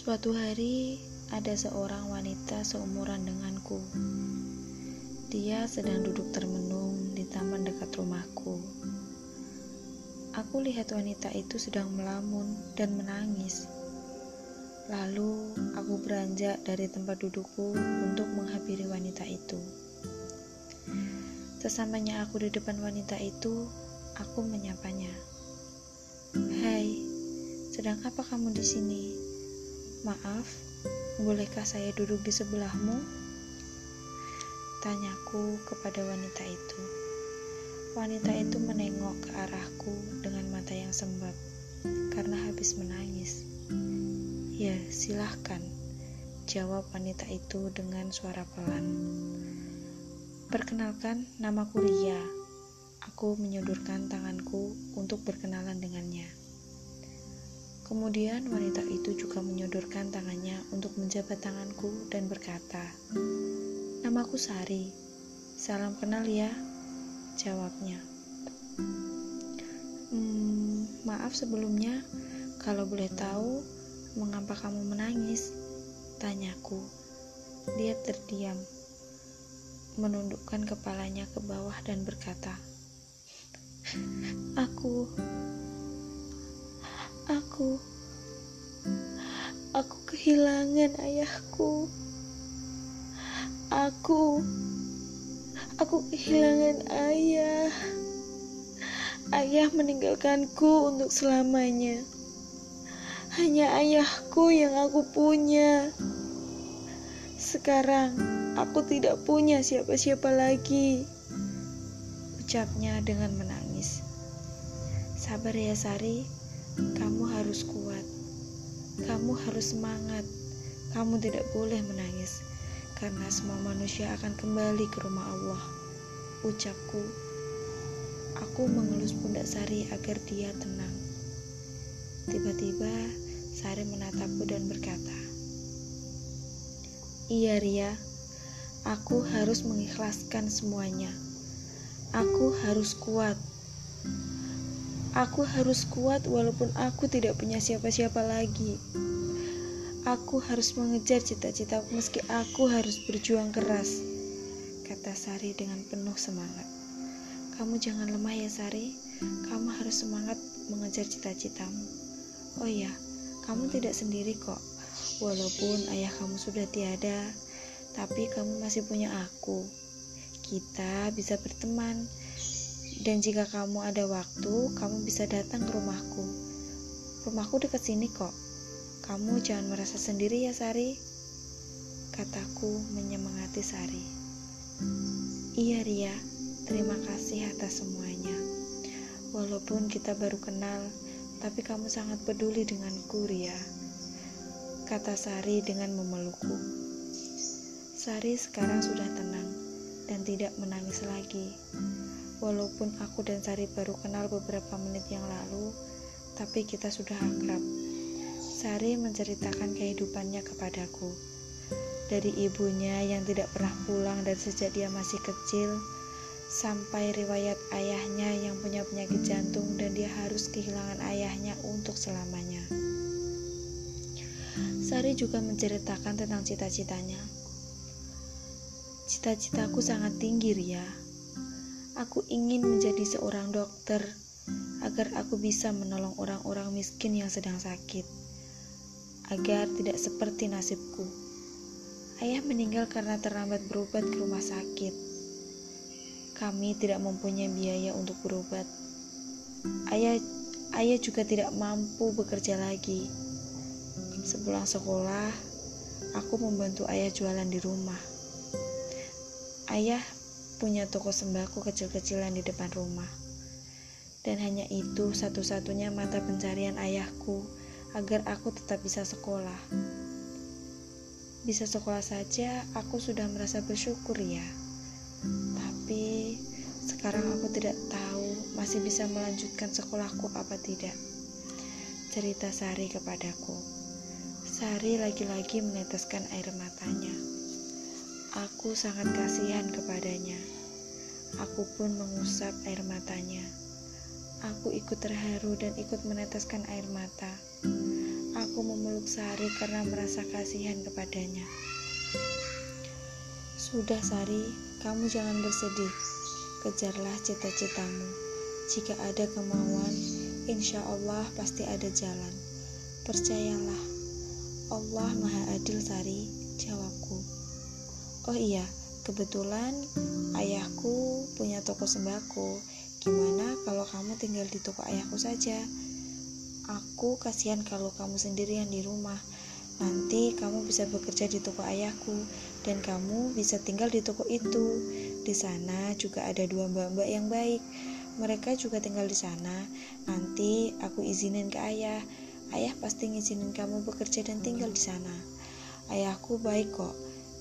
Suatu hari, ada seorang wanita seumuran denganku. Dia sedang duduk termenung di taman dekat rumahku. Aku lihat wanita itu sedang melamun dan menangis. Lalu, aku beranjak dari tempat dudukku untuk menghampiri wanita itu. Sesamanya aku di depan wanita itu, aku menyapanya. "Hai, sedang apa kamu di sini?" Maaf, bolehkah saya duduk di sebelahmu? Tanyaku kepada wanita itu. Wanita itu menengok ke arahku dengan mata yang sembab karena habis menangis. Ya, silahkan, jawab wanita itu dengan suara pelan. Perkenalkan, namaku Ria. Aku menyodorkan tanganku untuk berkenalan dengannya. Kemudian wanita itu juga menyodorkan tangannya untuk menjabat tanganku dan berkata, Namaku Sari, salam kenal ya, jawabnya. Hmm, maaf sebelumnya, kalau boleh tahu, mengapa kamu menangis? Tanyaku. Dia terdiam, menundukkan kepalanya ke bawah dan berkata, Aku Aku Aku kehilangan ayahku. Aku Aku kehilangan ayah. Ayah meninggalkanku untuk selamanya. Hanya ayahku yang aku punya. Sekarang aku tidak punya siapa-siapa lagi. Ucapnya dengan menangis. Sabar ya Sari. Kamu harus kuat. Kamu harus semangat. Kamu tidak boleh menangis karena semua manusia akan kembali ke rumah Allah. Ucapku. Aku mengelus pundak Sari agar dia tenang. Tiba-tiba Sari menatapku dan berkata, "Iya, Ria. Aku harus mengikhlaskan semuanya. Aku harus kuat." Aku harus kuat walaupun aku tidak punya siapa-siapa lagi. Aku harus mengejar cita-citaku meski aku harus berjuang keras, kata Sari dengan penuh semangat. Kamu jangan lemah ya Sari, kamu harus semangat mengejar cita-citamu. Oh ya, kamu tidak sendiri kok. Walaupun ayah kamu sudah tiada, tapi kamu masih punya aku. Kita bisa berteman, dan jika kamu ada waktu, kamu bisa datang ke rumahku. Rumahku dekat sini kok. Kamu jangan merasa sendiri ya, Sari. Kataku menyemangati Sari. Iya, Ria. Terima kasih atas semuanya. Walaupun kita baru kenal, tapi kamu sangat peduli denganku, Ria. Kata Sari dengan memelukku. Sari sekarang sudah tenang dan tidak menangis lagi. Walaupun aku dan Sari baru kenal beberapa menit yang lalu, tapi kita sudah akrab. Sari menceritakan kehidupannya kepadaku. Dari ibunya yang tidak pernah pulang dan sejak dia masih kecil, sampai riwayat ayahnya yang punya penyakit jantung dan dia harus kehilangan ayahnya untuk selamanya. Sari juga menceritakan tentang cita-citanya. Cita-citaku sangat tinggi, Ria Aku ingin menjadi seorang dokter agar aku bisa menolong orang-orang miskin yang sedang sakit, agar tidak seperti nasibku. Ayah meninggal karena terlambat berobat ke rumah sakit. Kami tidak mempunyai biaya untuk berobat. Ayah ayah juga tidak mampu bekerja lagi. Sepulang sekolah, aku membantu ayah jualan di rumah. Ayah punya toko sembako kecil-kecilan di depan rumah. Dan hanya itu satu-satunya mata pencarian ayahku agar aku tetap bisa sekolah. Bisa sekolah saja aku sudah merasa bersyukur ya. Tapi sekarang aku tidak tahu masih bisa melanjutkan sekolahku apa tidak. Cerita Sari kepadaku. Sari lagi-lagi meneteskan air matanya. Aku sangat kasihan kepadanya. Aku pun mengusap air matanya. Aku ikut terharu dan ikut meneteskan air mata. Aku memeluk Sari karena merasa kasihan kepadanya. Sudah Sari, kamu jangan bersedih. Kejarlah cita-citamu. Jika ada kemauan, insya Allah pasti ada jalan. Percayalah, Allah Maha Adil Sari, jawabku. Oh iya, kebetulan ayahku punya toko sembako. Gimana kalau kamu tinggal di toko ayahku saja? Aku kasihan kalau kamu sendirian di rumah. Nanti kamu bisa bekerja di toko ayahku dan kamu bisa tinggal di toko itu. Di sana juga ada dua mbak-mbak yang baik. Mereka juga tinggal di sana. Nanti aku izinin ke ayah. Ayah pasti ngizinin kamu bekerja dan tinggal di sana. Ayahku baik kok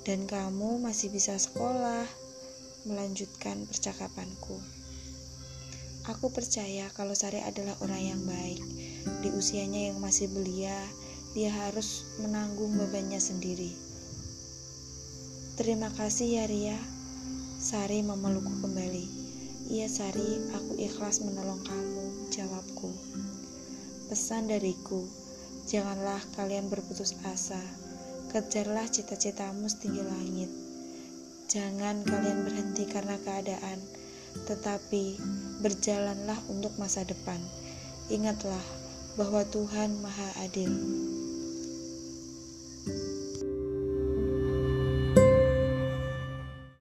dan kamu masih bisa sekolah. Melanjutkan percakapanku. Aku percaya kalau Sari adalah orang yang baik. Di usianya yang masih belia, dia harus menanggung bebannya sendiri. Terima kasih ya Ria. Sari memelukku kembali. Iya Sari, aku ikhlas menolong kamu, jawabku. Pesan dariku, janganlah kalian berputus asa. Kejarlah cita-citamu setinggi langit. Jangan kalian berhenti karena keadaan, tetapi berjalanlah untuk masa depan. Ingatlah bahwa Tuhan Maha Adil.